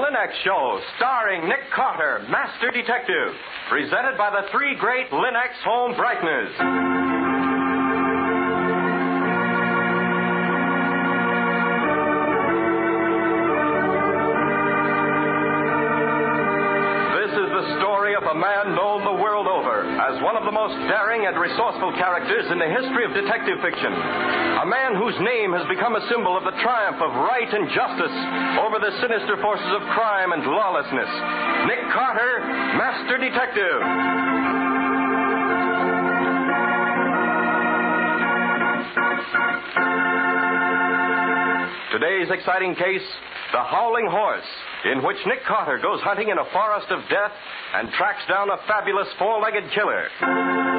Linex Show, starring Nick Carter, Master Detective, presented by the three great Linux home brighteners. Most daring and resourceful characters in the history of detective fiction. A man whose name has become a symbol of the triumph of right and justice over the sinister forces of crime and lawlessness. Nick Carter, Master Detective. Today's exciting case The Howling Horse, in which Nick Carter goes hunting in a forest of death and tracks down a fabulous four legged killer.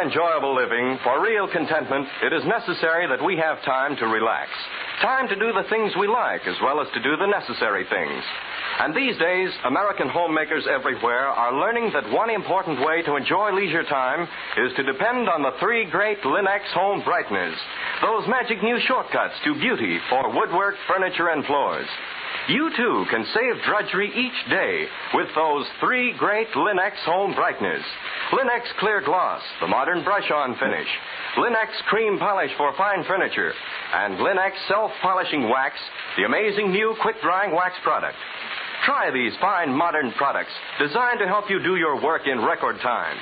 Enjoyable living, for real contentment, it is necessary that we have time to relax. Time to do the things we like as well as to do the necessary things. And these days, American homemakers everywhere are learning that one important way to enjoy leisure time is to depend on the three great Linex home brighteners. Those magic new shortcuts to beauty for woodwork, furniture, and floors. You too can save drudgery each day with those three great Linex home brighteners. Linex Clear Gloss, the modern brush-on finish. Linex Cream Polish for fine furniture. And Linex Self-Polishing Wax, the amazing new quick-drying wax product. Try these fine modern products designed to help you do your work in record time.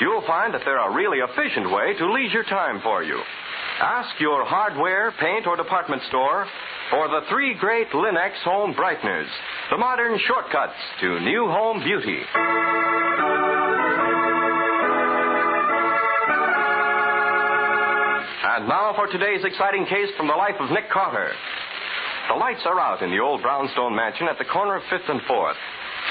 You'll find that they're a really efficient way to leisure time for you. Ask your hardware, paint, or department store for the three great Linex home brighteners, the modern shortcuts to new home beauty. And now for today's exciting case from the life of Nick Carter. The lights are out in the old brownstone mansion at the corner of 5th and 4th.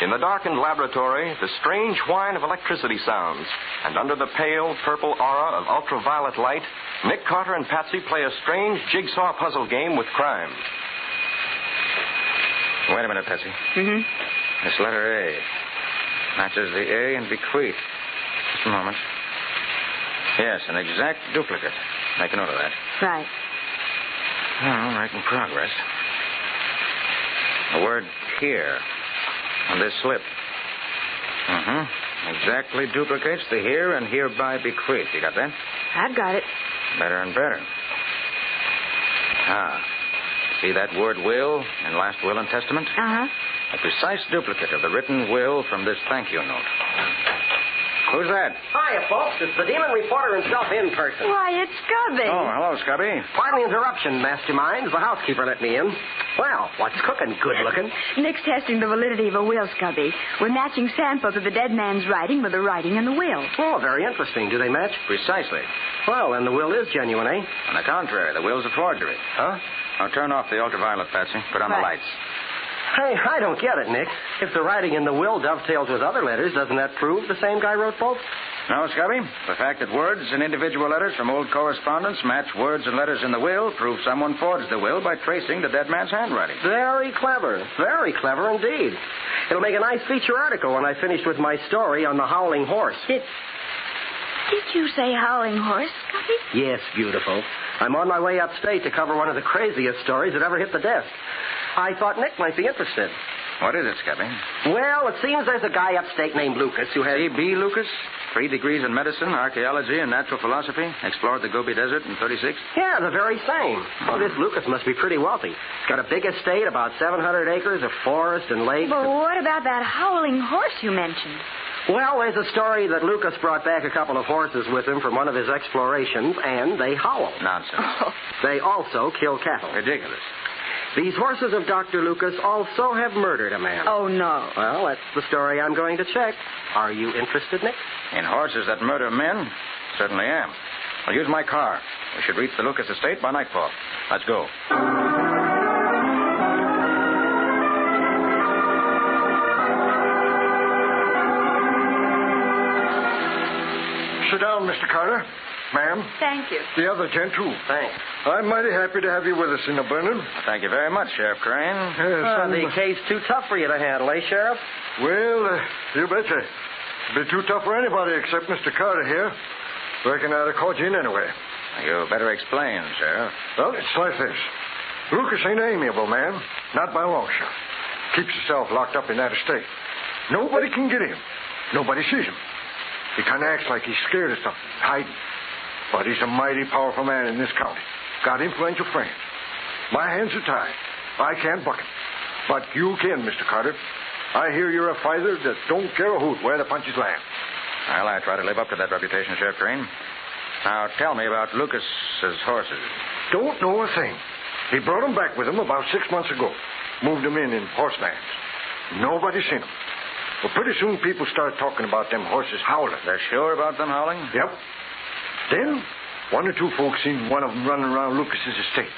In the darkened laboratory, the strange whine of electricity sounds, and under the pale purple aura of ultraviolet light, Nick Carter and Patsy play a strange jigsaw puzzle game with crime. Wait a minute, Patsy. Mm-hmm. This letter A matches the A and bequeath. Just a moment. Yes, an exact duplicate. Make a note of that. Right. All right, in progress. The word here on this slip. Mm-hmm. Exactly duplicates the here and hereby bequeath. You got that? I've got it. Better and better. Ah. See that word will in last will and testament? Uh-huh. A precise duplicate of the written will from this thank you note. Who's that? Hiya, folks. It's the demon reporter himself in person. Why, it's Scubby. Oh, hello, Scubby. Pardon the interruption, masterminds. The housekeeper let me in. Well, what's cooking? Good looking. Nick's testing the validity of a will, Scubby. We're matching samples of the dead man's writing with the writing in the will. Oh, very interesting. Do they match? Precisely. Well, then the will is genuine, eh? On the contrary, the will's a forgery. Huh? Now turn off the ultraviolet, Patsy. Put on the lights. Hey, I don't get it, Nick. If the writing in the will dovetails with other letters, doesn't that prove the same guy wrote both? No, Scubby. The fact that words and individual letters from old correspondence match words and letters in the will proves someone forged the will by tracing the dead man's handwriting. Very clever. Very clever indeed. It'll make a nice feature article when I finish with my story on the howling horse. Did. Did you say howling horse, Scubby? Yes, beautiful. I'm on my way upstate to cover one of the craziest stories that ever hit the desk. I thought Nick might be interested. What is it, Scubby? Well, it seems there's a guy upstate named Lucas who has. C.B. Lucas? Three degrees in medicine, archaeology, and natural philosophy. Explored the Gobi Desert in 36. Yeah, the very same. Oh, this Lucas must be pretty wealthy. He's got a big estate, about 700 acres of forest and lakes. But what about that howling horse you mentioned? Well, there's a story that Lucas brought back a couple of horses with him from one of his explorations, and they howl. Nonsense. Oh. They also kill cattle. Ridiculous. These horses of Dr. Lucas also have murdered a man. Oh, no. Well, that's the story I'm going to check. Are you interested, Nick? In horses that murder men? Certainly am. I'll use my car. We should reach the Lucas estate by nightfall. Let's go. Sit down, Mr. Carter. Ma'am. Thank you. The other gent, too. Thanks. I'm mighty happy to have you with us in the Brennan. Thank you very much, Sheriff Crane. Yes, Uh, the case too tough for you to handle, eh, Sheriff? Well, uh, you betcha. Be too tough for anybody except Mr. Carter here. Reckon I'd have caught you in anyway. You better explain, Sheriff. Well, it's like this. Lucas ain't an amiable man. Not by a long shot. Keeps himself locked up in that estate. Nobody can get him. Nobody sees him. He kind of acts like he's scared of something, hiding. But he's a mighty powerful man in this county. Got influential friends. My hands are tied. I can't buck him. But you can, Mr. Carter. I hear you're a fighter that don't care a hoot where the punches land. Well, I try to live up to that reputation, Sheriff Crane. Now, tell me about Lucas's horses. Don't know a thing. He brought 'em back with him about six months ago. Moved 'em in in horse vans. Nobody seen 'em. Well, pretty soon people start talking about them horses howling. They're sure about them howling? Yep. Then, one or two folks seen one of them running around Lucas's estate.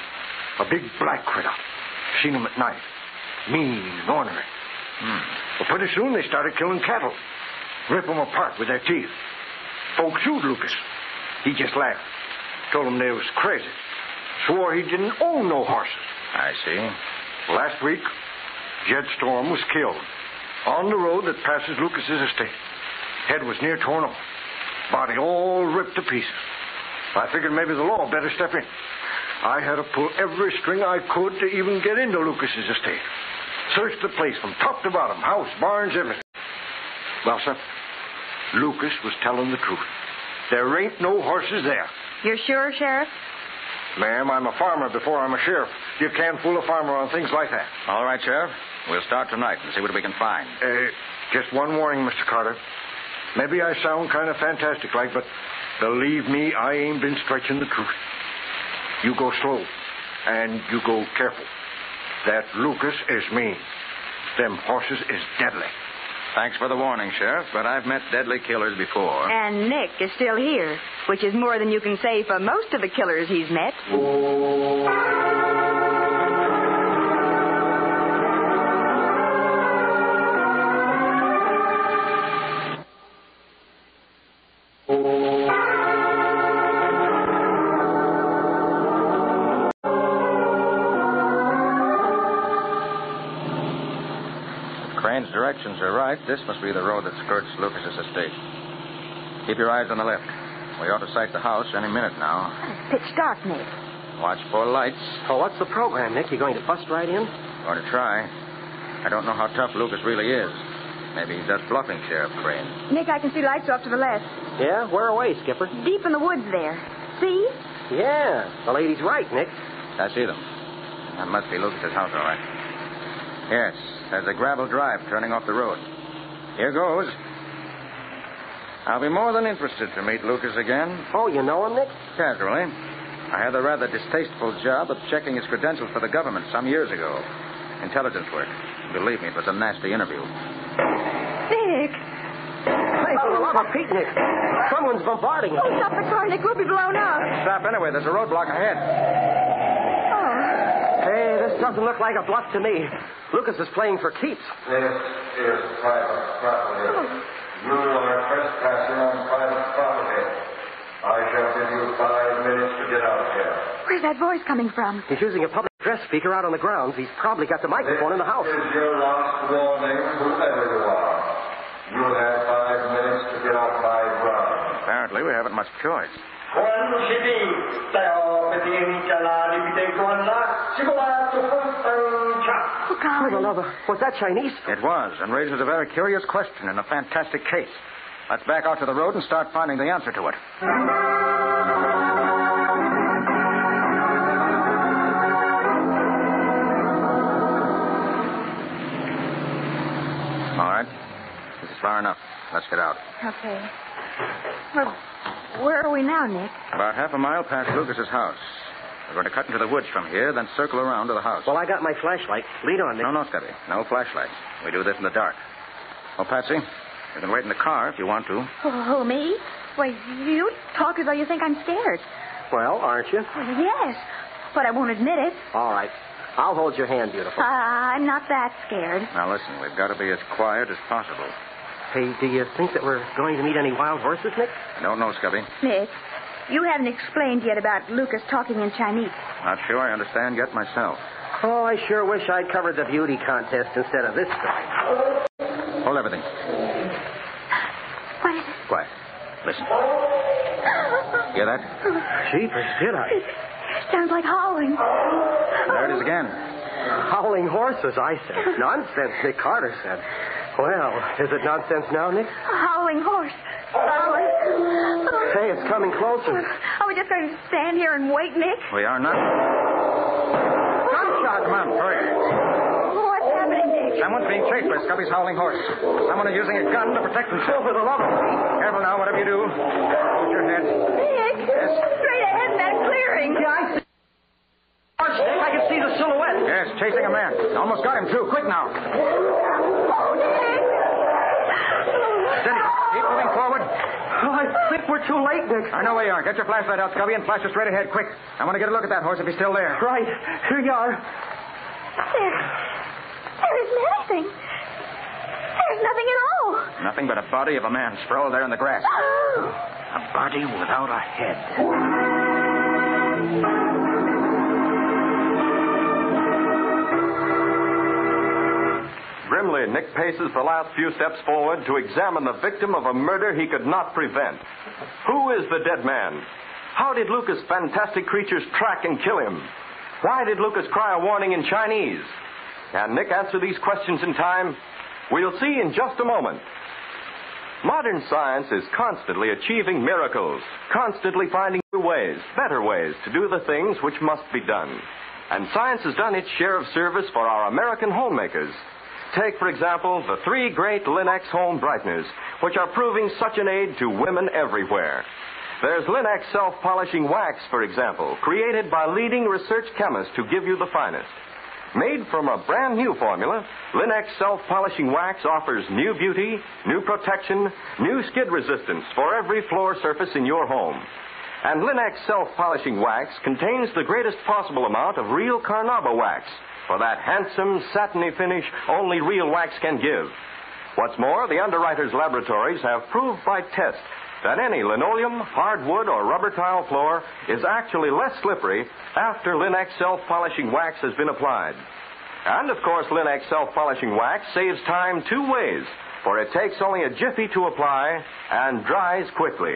A big black critter. Seen 'em at night. Mean and ornery. Hmm. Well, pretty soon they started killing cattle. Rip 'em apart with their teeth. Folks sued Lucas. He just laughed. Told them they was crazy. Swore he didn't own no horses. I see. Last week, Jed Storm was killed on the road that passes Lucas's estate. Head was near torn off. Body all ripped to pieces. I figured maybe the law better step in. I had to pull every string I could to even get into Lucas's estate. Searched the place from top to bottom, house, barns, everything. Well, sir, Lucas was telling the truth. There ain't no horses there. You're sure, Sheriff? Ma'am, I'm a farmer before I'm a sheriff. You can't fool a farmer on things like that. All right, Sheriff. We'll start tonight and see what we can find. Uh, just one warning, Mr. Carter. Maybe I sound kind of fantastic like, but believe me, I ain't been stretching the truth. You go slow, and you go careful. That Lucas is mean. Them horses is deadly. Thanks for the warning, Sheriff, but I've met deadly killers before. And Nick is still here, which is more than you can say for most of the killers he's met. Directions are right, this must be the road that skirts Lucas's estate. Keep your eyes on the left. We ought to sight the house any minute now. It's pitch dark, Nick. Watch for lights. Oh, what's the program, Nick? You going to bust right in? Going to try. I don't know how tough Lucas really is. Maybe he's just bluffing, Sheriff Crane. Nick, I can see lights off to the left. Yeah? Where away, Skipper? Deep in the woods there. See? Yeah. The lady's right, Nick. I see them. That must be Lucas's house, all right. Yes, there's a gravel drive turning off the road. Here goes. I'll be more than interested to meet Lucas again. Oh, you know him, Nick? Casually. I had the rather distasteful job of checking his credentials for the government some years ago. Intelligence work. Believe me, it was a nasty interview. Nick! Hey, oh, for the love of Pete, Nick. Someone's bombarding us. Oh, stop the car, Nick. We'll be blown up. Stop anyway. There's a roadblock ahead. Hey, this doesn't look like a bluff to me. Lucas is playing for keeps. This is private property. You are trespassing on private property. I shall give you five minutes to get out of here. Where's that voice coming from? He's using a public address speaker out on the grounds. He's probably got the microphone in the house. This is your last warning, whoever you are. You have five minutes to get off my ground. Apparently, we haven't much choice. Quando si dice obbediente alla ripetevole, sicurato pancia. Oh, For the love of... Was that Chinese? It was, and raises a very curious question in a fantastic case. Let's back out to the road and start finding the answer to it. All right. This is far enough. Let's get out. Okay. Well, where are we now, Nick? About half a mile past Lucas's house. We're going to cut into the woods from here, then circle around to the house. Well, I got my flashlight. Lead on, Nick. No, no, Scubby. No flashlights. We do this in the dark. Well, Patsy, you can wait in the car if you want to. Oh, me? Why, you talk as though you think I'm scared. Well, aren't you? Yes, but I won't admit it. All right. I'll hold your hand, beautiful. Uh, I'm not that scared. Now, listen, we've got to be as quiet as possible. Hey, do you think that we're going to meet any wild horses, Nick? I don't know, Scubby. Nick, you haven't explained yet about Lucas talking in Chinese. Not sure I understand yet myself. Oh, I sure wish I'd covered the beauty contest instead of this story. Hold everything. What is it? Quiet. Listen. Hear that? Jeepers, did I? Sounds like howling. There it is again. Howling horses, I said. Nonsense, Nick Carter said. Well, is it nonsense now, Nick? A howling horse. Howling. Hey, it's coming closer. Are we just going to stand here and wait, Nick? We are not. Gunshot! Come on, hurry. What's happening, Nick? Someone's being chased by Scubby's howling horse. Someone is using a gun to protect himself. For the love of Pete. Careful now, whatever you do. Hold your head. Nick! Yes? Straight ahead in that clearing. Yeah, I see. Gosh, Nick, I can see the silhouette. Chasing a man. Almost got him, too. Quick now. Oh, Nick! Steady. Keep moving forward. Oh, I think we're too late, Nick. I know where you are. Get your flashlight out, Scubby, and flash it straight ahead, quick. I want to get a look at that horse if he's still there. Right. Here you are. There. There isn't anything. There's nothing at all. Nothing but a body of a man sprawled there in the grass. Oh. A body without a head. Grimly, Nick paces the last few steps forward to examine the victim of a murder he could not prevent. Who is the dead man? How did Lucas' fantastic creatures track and kill him? Why did Lucas cry a warning in Chinese? Can Nick answer these questions in time? We'll see in just a moment. Modern science is constantly achieving miracles, constantly finding new ways, better ways to do the things which must be done. And science has done its share of service for our American homemakers. Take, for example, the three great Linex home brighteners, which are proving such an aid to women everywhere. There's Linex self-polishing wax, for example, created by leading research chemists to give you the finest. Made from a brand new formula, Linex self-polishing wax offers new beauty, new protection, new skid resistance for every floor surface in your home. And Linex self-polishing wax contains the greatest possible amount of real Carnauba wax for that handsome, satiny finish only real wax can give. What's more, the underwriters' laboratories have proved by test that any linoleum, hardwood, or rubber tile floor is actually less slippery after Linex self-polishing wax has been applied. And of course, Linex self-polishing wax saves time two ways, for it takes only a jiffy to apply and dries quickly.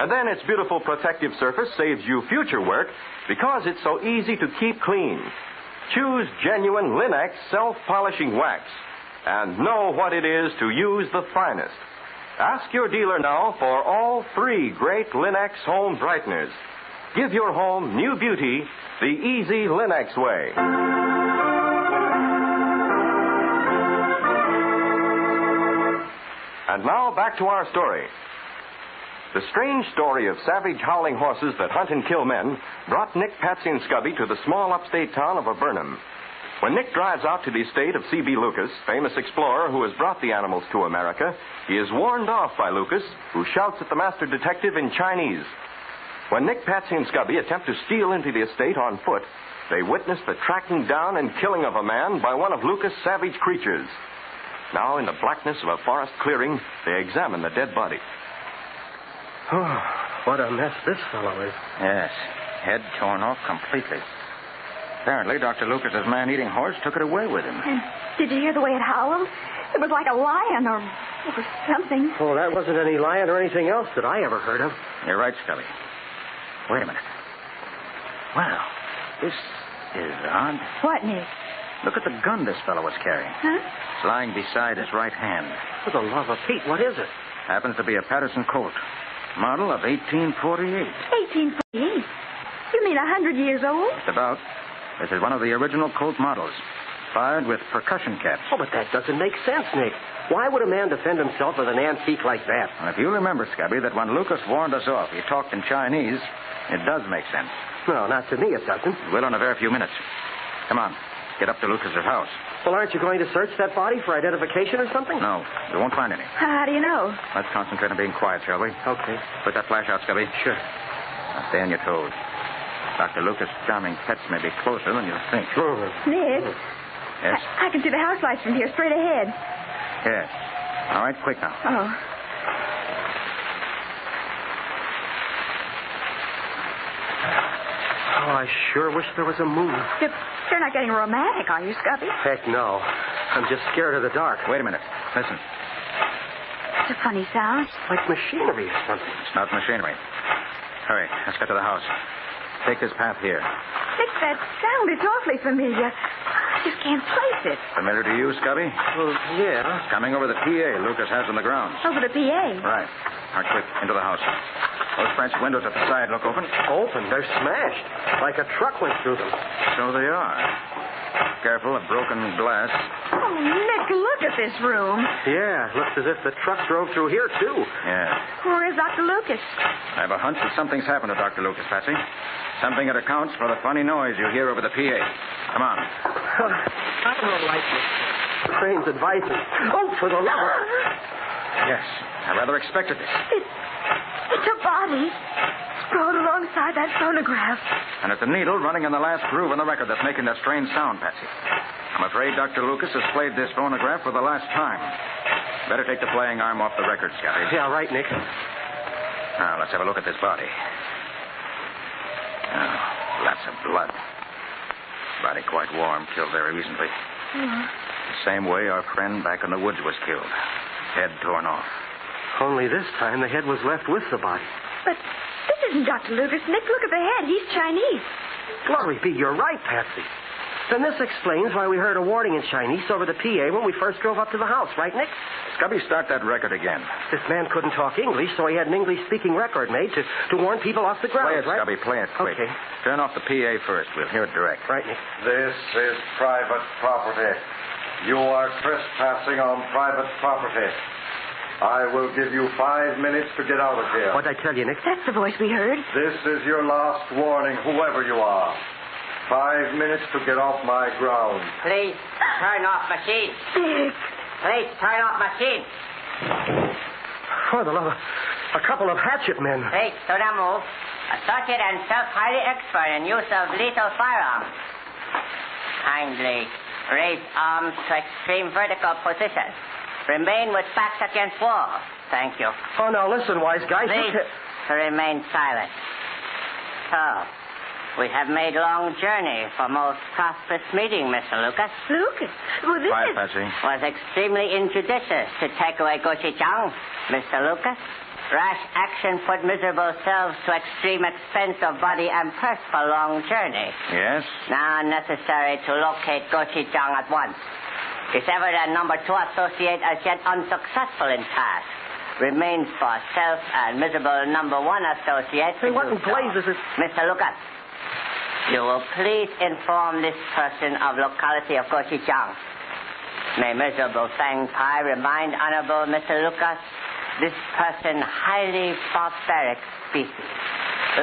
And then its beautiful protective surface saves you future work because it's so easy to keep clean. Choose genuine Linex self-polishing wax and know what it is to use the finest. Ask your dealer now for all three great Linex home brighteners. Give your home new beauty the easy Linex way. And now back to our story. The strange story of savage howling horses that hunt and kill men brought Nick, Patsy, and Scubby to the small upstate town of Avernum. When Nick drives out to the estate of C.B. Lucas, famous explorer who has brought the animals to America, he is warned off by Lucas, who shouts at the master detective in Chinese. When Nick, Patsy, and Scubby attempt to steal into the estate on foot, they witness the tracking down and killing of a man by one of Lucas' savage creatures. Now, in the blackness of a forest clearing, they examine the dead body. Oh, what a mess this fellow is. Yes, head torn off completely. Apparently, Dr. Lucas's man-eating horse took it away with him. And did you hear the way it howled? It was like a lion or, or something. Oh, that wasn't any lion or anything else that I ever heard of. You're right, Scubby. Wait a minute. Well, this is odd. What, Nick? Look at the gun this fellow was carrying. Huh? It's lying beside his right hand. For the love of Pete, what is it? Happens to be a Paterson Colt. Model of 1848. 1848. You mean a hundred years old? Just about. This is one of the original Colt models. Fired with percussion caps. Oh, but that doesn't make sense, Nick. Why would a man defend himself with an antique like that? And if you remember, Scubby, that when Lucas warned us off, he talked in Chinese, it does make sense. No, not to me, it doesn't. It will in a very few minutes. Come on. Get up to Lucas's house. Well, aren't you going to search that body for identification or something? No, we won't find any. How do you know? Let's concentrate on being quiet, shall we? Okay. Put that flash out, Scubby. Sure. Now stay on your toes. Dr. Lucas' charming pets may be closer than you think. Nick, Yes? I, I can see the house lights from here straight ahead. Yes. All right, quick now. Oh. Oh, I sure wish there was a moon. You're, you're not getting romantic, are you, Scubby? Heck no. I'm just scared of the dark. Wait a minute. Listen. It's a funny sound. Like machinery or something. It's not machinery. Hurry. Let's get to the house. Take this path here. Nick, that sound It's awfully familiar. I just can't place it. Familiar to you, Scubby? Well, yeah. Coming over the PA Lucas has on the grounds. Over the PA. Right. Now, quick, into the house. Those French windows at the side look open. Open. They're smashed. Like a truck went through them. So they are. Careful of broken glass. Oh, Nick, look at this room. Yeah, looks as if the truck drove through here, too. Yeah. Where is Dr. Lucas? I have a hunch that something's happened to Dr. Lucas, Patsy. Something that accounts for the funny noise you hear over the PA. Come on. I don't like this. Crane's advising. Oh, for the love of... Yes, I rather expected this. It's, it's a body sprawled alongside that phonograph. And it's a needle running in the last groove on the record that's making that strange sound, Patsy. I'm afraid Dr. Lucas has played this phonograph for the last time. Better take the playing arm off the record, Scubby. Yeah, right, Nick. Now, let's have a look at this body. Oh, lots of blood. Body quite warm, killed very recently. The same way our friend back in the woods was killed. Head torn off. Only this time the head was left with the body. But this isn't Dr. Lucas. Nick, look at the head. He's Chinese. Glory be, you're right, Patsy. Then this explains why we heard a warning in Chinese over the PA when we first drove up to the house, right, Nick? Scubby, start that record again. This man couldn't talk English, so he had an English-speaking record made to, to warn people off the ground, Play it, right? Scubby. Play it quick. Okay. Turn off the PA first. We'll hear it direct. Right, Nick. This is private property. You are trespassing on private property. I will give you five minutes to get out of here. What'd I tell you, Nick? That's the voice we heard. This is your last warning, whoever you are. Five minutes to get off my ground. Please turn off machine. Nick. Please turn off machine. For the love of... A couple of hatchet men. Please do not move. Associate and self highly expert in use of lethal firearms. Kindly raise arms to extreme vertical position. Remain with backs against wall. Thank you. Oh, now listen, wise guys. you Please ca- remain silent. So, we have made long journey for most prosperous meeting, Mr. Lucas. Lucas. Well, this Quiet, is... Patsy. Was extremely injudicious to take away Gochi Chang, Mr. Lucas. Rash action put miserable selves to extreme expense of body and purse for long journey. Yes? Now necessary to locate Gochi Chang at once. It's evident number two associate as yet unsuccessful in task. Remains for self and miserable number one associate. Hey, what in blazes is... Mr. Lucas, you will please inform this person of locality of Goshi Jung. May miserable Fang Pai remind Honorable Mr. Lucas, this person highly barbaric species,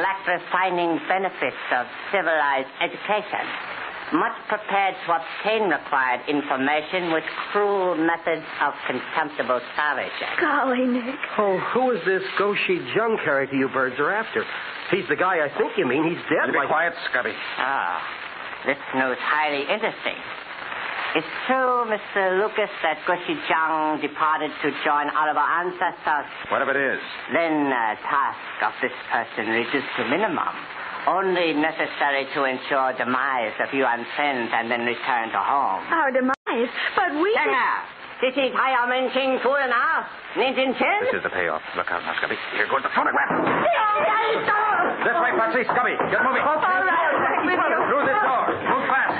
lack refining benefits of civilized education, much prepared to obtain required information with cruel methods of contemptible savagery. Golly, Nick. Oh, who is this Goshi Jung character you birds are after? He's the guy I think you mean. He's dead. You be like- quiet, Scubby. Ah, this news highly interesting. It's true, Mr. Lucas, that Gushi Chang departed to join all of our ancestors. Whatever it is. Then uh, task of this person reduced to minimum. Only necessary to ensure demise of you and friends and then return to home. Our demise. But we... this is Hayamen King Fu and us. Ninjin Chen. This is the payoff. Look out now, Scubby. Here goes the phonograph. This way, Patsy. Scubby, get moving. All right. Through this door.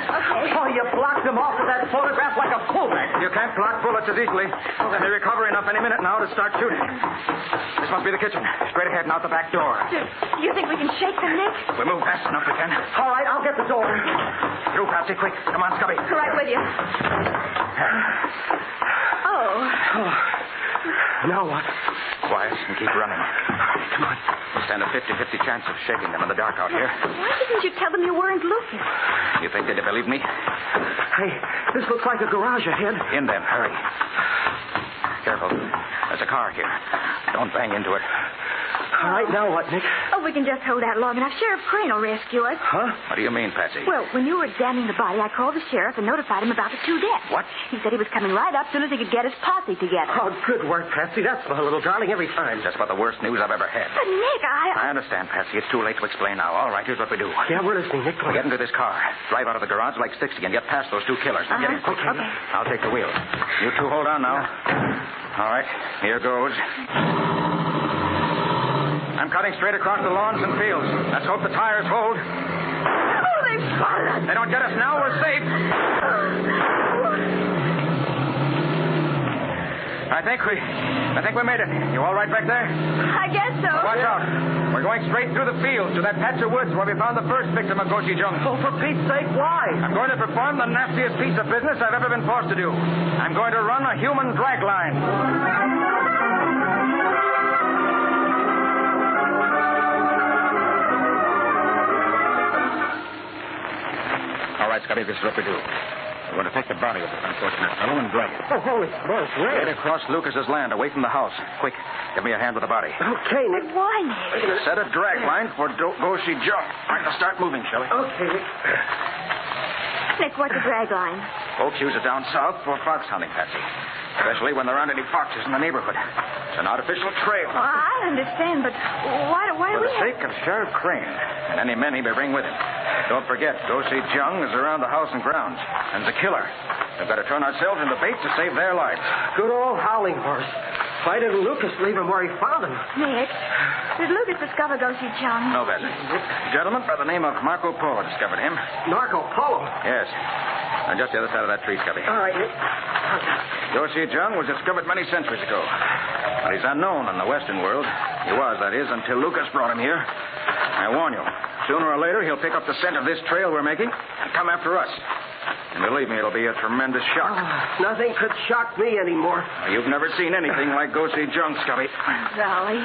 Move fast. Oh, you blocked them off with that photograph like a fullback. You can't block bullets as easily. Oh, they may recover enough any minute now to start shooting. This must be the kitchen. Straight ahead and out the back door. Do you think we can shake them, Nick? We move fast enough we can. All right, I'll get the door. Through, Patsy, quick. Come on, Scubby. Right with you. Oh. oh. Now what? quiet and keep running. Come on. We stand a 50-50 chance of shaking them in the dark out here. Why didn't you tell them you weren't Lucas? You think they'd believe me? Hey, this looks like a garage ahead. In them, hurry. Careful. There's a car here. Don't bang into it. All right, now what, Nick? Oh, we can just hold out long enough. Sheriff Crane will rescue us. Huh? What do you mean, Patsy? Well, when you were examining the body, I called the sheriff and notified him about the two deaths. What? He said he was coming right up as soon as he could get his posse together. Oh, good work, Patsy. That's my little darling every time. That's about the worst news I've ever had. But, Nick, I... I understand, Patsy. It's too late to explain now. All right, here's what we do. Yeah, we're listening, Nick. We get into this car, drive out of the garage like 60 and get past those two killers. Now get in. Uh-huh. quick. Okay. I'll take the wheel. You two hold on now. All right, here goes. I'm cutting straight across the lawns and fields. Let's hope the tires hold. Oh, they've spotted us. They don't get us now, we're safe. I think we I think we made it. You all right back there? I guess so. Watch out. We're going straight through the fields to that patch of woods where we found the first victim of Gochi Jung. Oh, for Pete's sake, why? I'm going to perform the nastiest piece of business I've ever been forced to do. I'm going to run a human drag line. All right, Scubby, this is we do. We're going to take the body of this unfortunate fellow and drag it. Oh, oh holy smokes, Get across Lucas's land, away from the house. Quick, give me a hand with the body. Okay, Nick. But Why, Nick? Set a drag line for do- Goshi Jung. All right, now start moving, shall we? Okay, Nick. Nick, what's a drag line? Folks use it down south for fox hunting, Patsy. Especially when there aren't any foxes in the neighborhood. It's an artificial trail. Well, I understand, but why, why do For the have... sake of Sheriff Crane and any men he may bring with him. Don't forget, Goshi Jung is around the house and grounds and is a killer. We've got to turn ourselves into bait to save their lives. Good old howling horse. Why didn't Lucas leave him where he found him? Nick, did Lucas discover Goshi Chung? No, Patsy. A gentleman by the name of Marco Polo discovered him. Marco Polo. Yes. On just the other side of that tree, Scubby. All right, Nick. Goshi Jung was discovered many centuries ago. But he's unknown in the Western world. He was, that is, until Lucas brought him here. I warn you, sooner or later he'll pick up the scent of this trail we're making and come after us. And believe me, it'll be a tremendous shock. Nothing could shock me anymore. You've never seen anything like Goshi Jung, Scubby. Golly.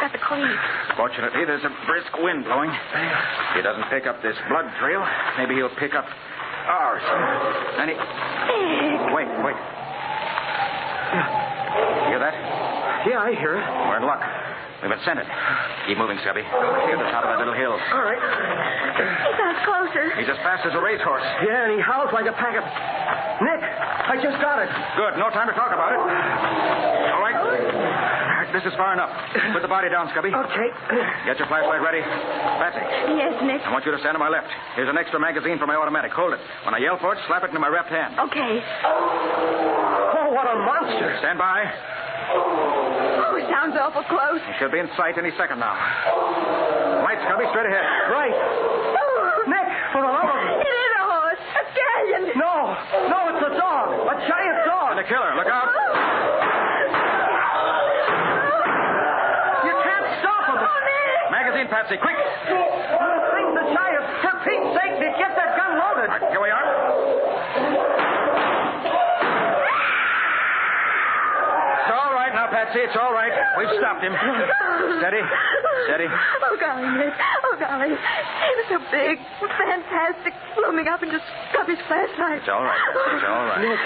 Got the cleat. Fortunately, there's a brisk wind blowing. If he doesn't pick up this blood trail, maybe he'll pick up ours. And he... Wait, wait. Hear that? Yeah, I hear it. We're in luck. We've been scented. Keep moving, Scubby. Near the top of that little hill. All right. He sounds closer. He's as fast as a racehorse. Yeah, and he howls like a pack of. Nick, I just got it. Good. No time to talk about it. All right. This is far enough. Put the body down, Scubby. Okay. Get your flashlight ready. Patsy, Yes, Nick. I want you to stand to my left. Here's an extra magazine for my automatic. Hold it. When I yell for it, slap it into my left hand. Okay. Oh, what a monster. Stand by. Oh, it sounds awful close. He should be in sight any second now. Light, Scubby, straight ahead. Right. Nick, for the love of... It is a horse. A stallion. No, no, it's a dog. A giant dog. And the killer. Look out. You can't stop him. Oh, Nick. Magazine, Patsy, quick. Bring the giant. For Pete's sake, Nick, get that gun loaded. All right, here we are. It's all right now, Patsy. It's all right. We've stopped him. Steady. Steady. Oh, golly, Nick. Oh, golly. He was so big, fantastic, blooming up and just into Scubby's flashlight. It's all right. It's all right. Nick,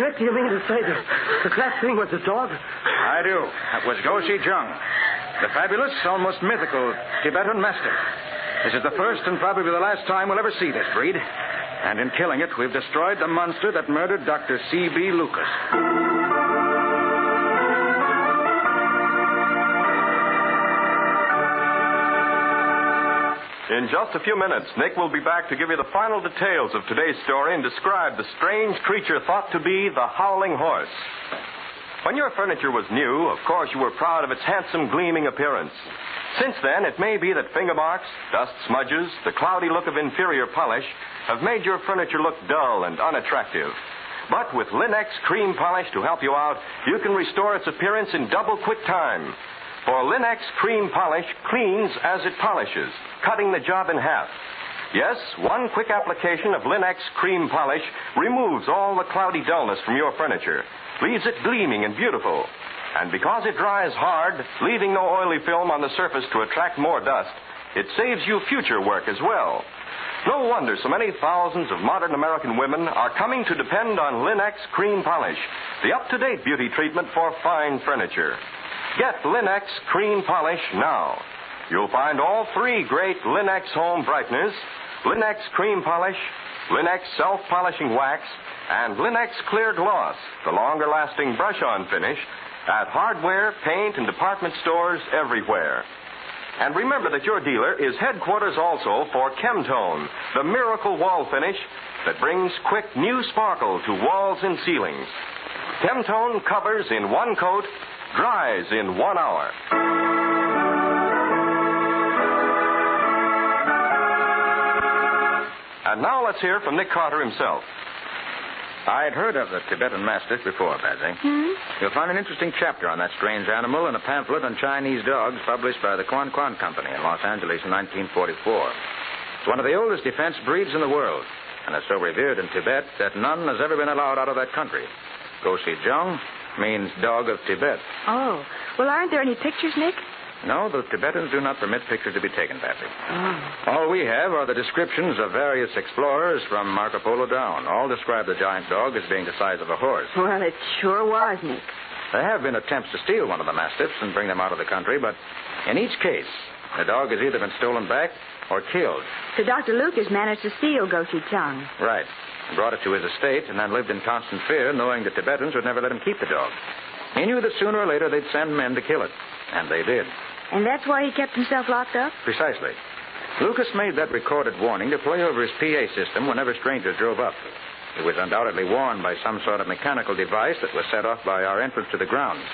Nick, do you mean to say that, the last thing was a dog? I do. That was Goshi Jung, the fabulous, almost mythical Tibetan mastiff. This is the first and probably the last time we'll ever see this breed. And in killing it, we've destroyed the monster that murdered Dr. C.B. Lucas. In just a few minutes, Nick will be back to give you the final details of today's story and describe the strange creature thought to be the howling horse. When your furniture was new, of course you were proud of its handsome, gleaming appearance. Since then, it may be that finger marks, dust smudges, the cloudy look of inferior polish have made your furniture look dull and unattractive. But with Linex cream polish to help you out, you can restore its appearance in double quick time. For Linex cream polish cleans as it polishes, cutting the job in half. Yes, one quick application of Linex cream polish removes all the cloudy dullness from your furniture, leaves it gleaming and beautiful. And because it dries hard, leaving no oily film on the surface to attract more dust, it saves you future work as well. No wonder so many thousands of modern American women are coming to depend on Linex Cream Polish, the up to date beauty treatment for fine furniture. Get Linex Cream Polish now. You'll find all three great Linex home brighteners Linex Cream Polish, Linex Self Polishing Wax, and Linex Clear Gloss, the longer lasting brush on finish, at hardware, paint, and department stores everywhere. And remember that your dealer is headquarters also for Kem-Tone, the miracle wall finish that brings quick new sparkle to walls and ceilings. Kem-Tone covers in one coat, dries in one hour. And now let's hear from Nick Carter himself. I'd heard of the Tibetan Mastiff before, Patsy. Hmm? You'll find an interesting chapter on that strange animal in a pamphlet on Chinese dogs published by the Quan Quan Company in Los Angeles in 1944. It's one of the oldest defense breeds in the world, and is so revered in Tibet that none has ever been allowed out of that country. Goshi Jung means dog of Tibet. Oh. Well, aren't there any pictures, Nick? No, the Tibetans do not permit pictures to be taken, Patsy. Oh. All we have are the descriptions of various explorers from Marco Polo down. All describe the giant dog as being the size of a horse. Well, it sure was, Nick. There have been attempts to steal one of the mastiffs and bring them out of the country, but in each case, the dog has either been stolen back or killed. So Dr. Lucas managed to steal Goshi Chung. Right. Brought it to his estate and then lived in constant fear, knowing the Tibetans would never let him keep the dog. He knew that sooner or later they'd send men to kill it. And they did. And that's why he kept himself locked up? Precisely. Lucas made that recorded warning to play over his PA system whenever strangers drove up. It was undoubtedly warned by some sort of mechanical device that was set off by our entrance to the grounds.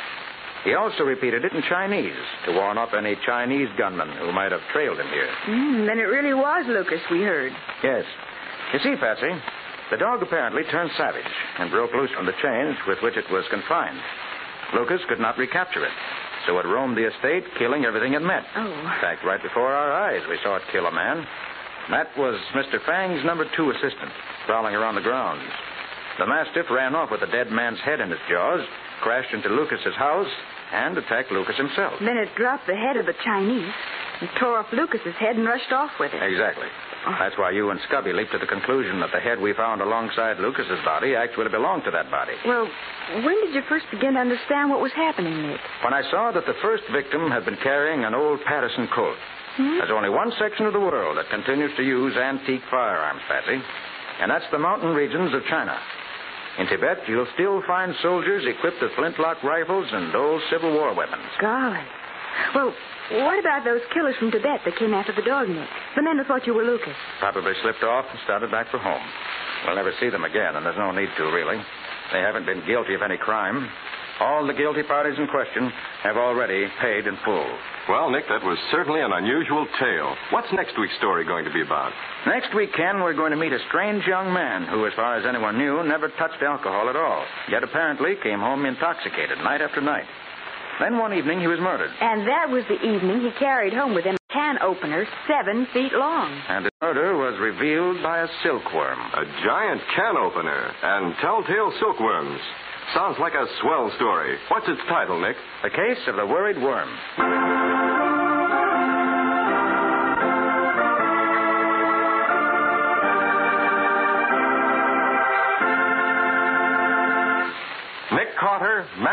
He also repeated it in Chinese to warn off any Chinese gunmen who might have trailed him here. Mm, then it really was Lucas we heard. Yes. You see, Patsy, the dog apparently turned savage and broke loose from the chains with which it was confined. Lucas could not recapture it, so it roamed the estate, killing everything it met. Oh. In fact, right before our eyes, we saw it kill a man. That was Mr. Fang's number two assistant, prowling around the grounds. The mastiff ran off with the dead man's head in its jaws, crashed into Lucas's house, and attacked Lucas himself. Then it dropped the head of the Chinese and tore off Lucas's head and rushed off with it. Exactly. That's why you and Scubby leaped to the conclusion that the head we found alongside Lucas's body actually belonged to that body. Well, when did you first begin to understand what was happening, Nick? When I saw that the first victim had been carrying an old Paterson Colt. Hmm? There's only one section of the world that continues to use antique firearms, Patsy, and that's the mountain regions of China. In Tibet, you'll still find soldiers equipped with flintlock rifles and old Civil War weapons. Golly. Well, what about those killers from Tibet that came after the dog, Nick? The men who thought you were Lucas. Probably slipped off and started back for home. We'll never see them again, and there's no need to, really. They haven't been guilty of any crime. All the guilty parties in question have already paid in full. Well, Nick, that was certainly an unusual tale. What's next week's story going to be about? Next week, Ken, we're going to meet a strange young man who, as far as anyone knew, never touched alcohol at all, yet apparently came home intoxicated night after night. Then one evening he was murdered, And that was the evening he carried home with him a can opener seven feet long. and his murder was revealed by a silkworm. A giant can opener and telltale silkworms. Sounds like a swell story. What's its title, Nick? The case of the worried worm.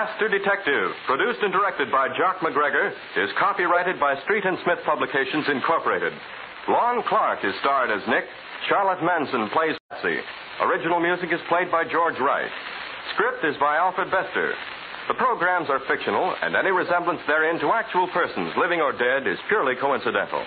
Master Detective, produced and directed by Jock McGregor, is copyrighted by Street and Smith Publications Incorporated. Lon Clark is starred as Nick. Charlotte Manson plays Patsy. Original music is played by George Wright. Script is by Alfred Bester. The programs are fictional, and any resemblance therein to actual persons, living or dead, is purely coincidental.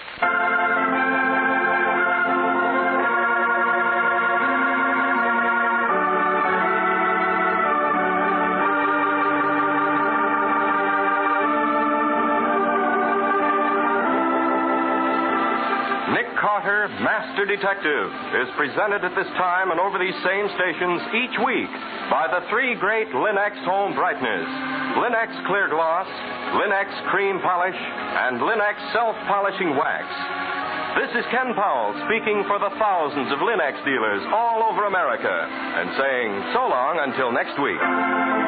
Master Detective, is presented at this time and over these same stations each week by the three great Linex home brighteners Linex Clear Gloss, Linex Cream Polish, and Linex Self Polishing Wax. This is Ken Powell speaking for the thousands of Linex dealers all over America and saying so long until next week.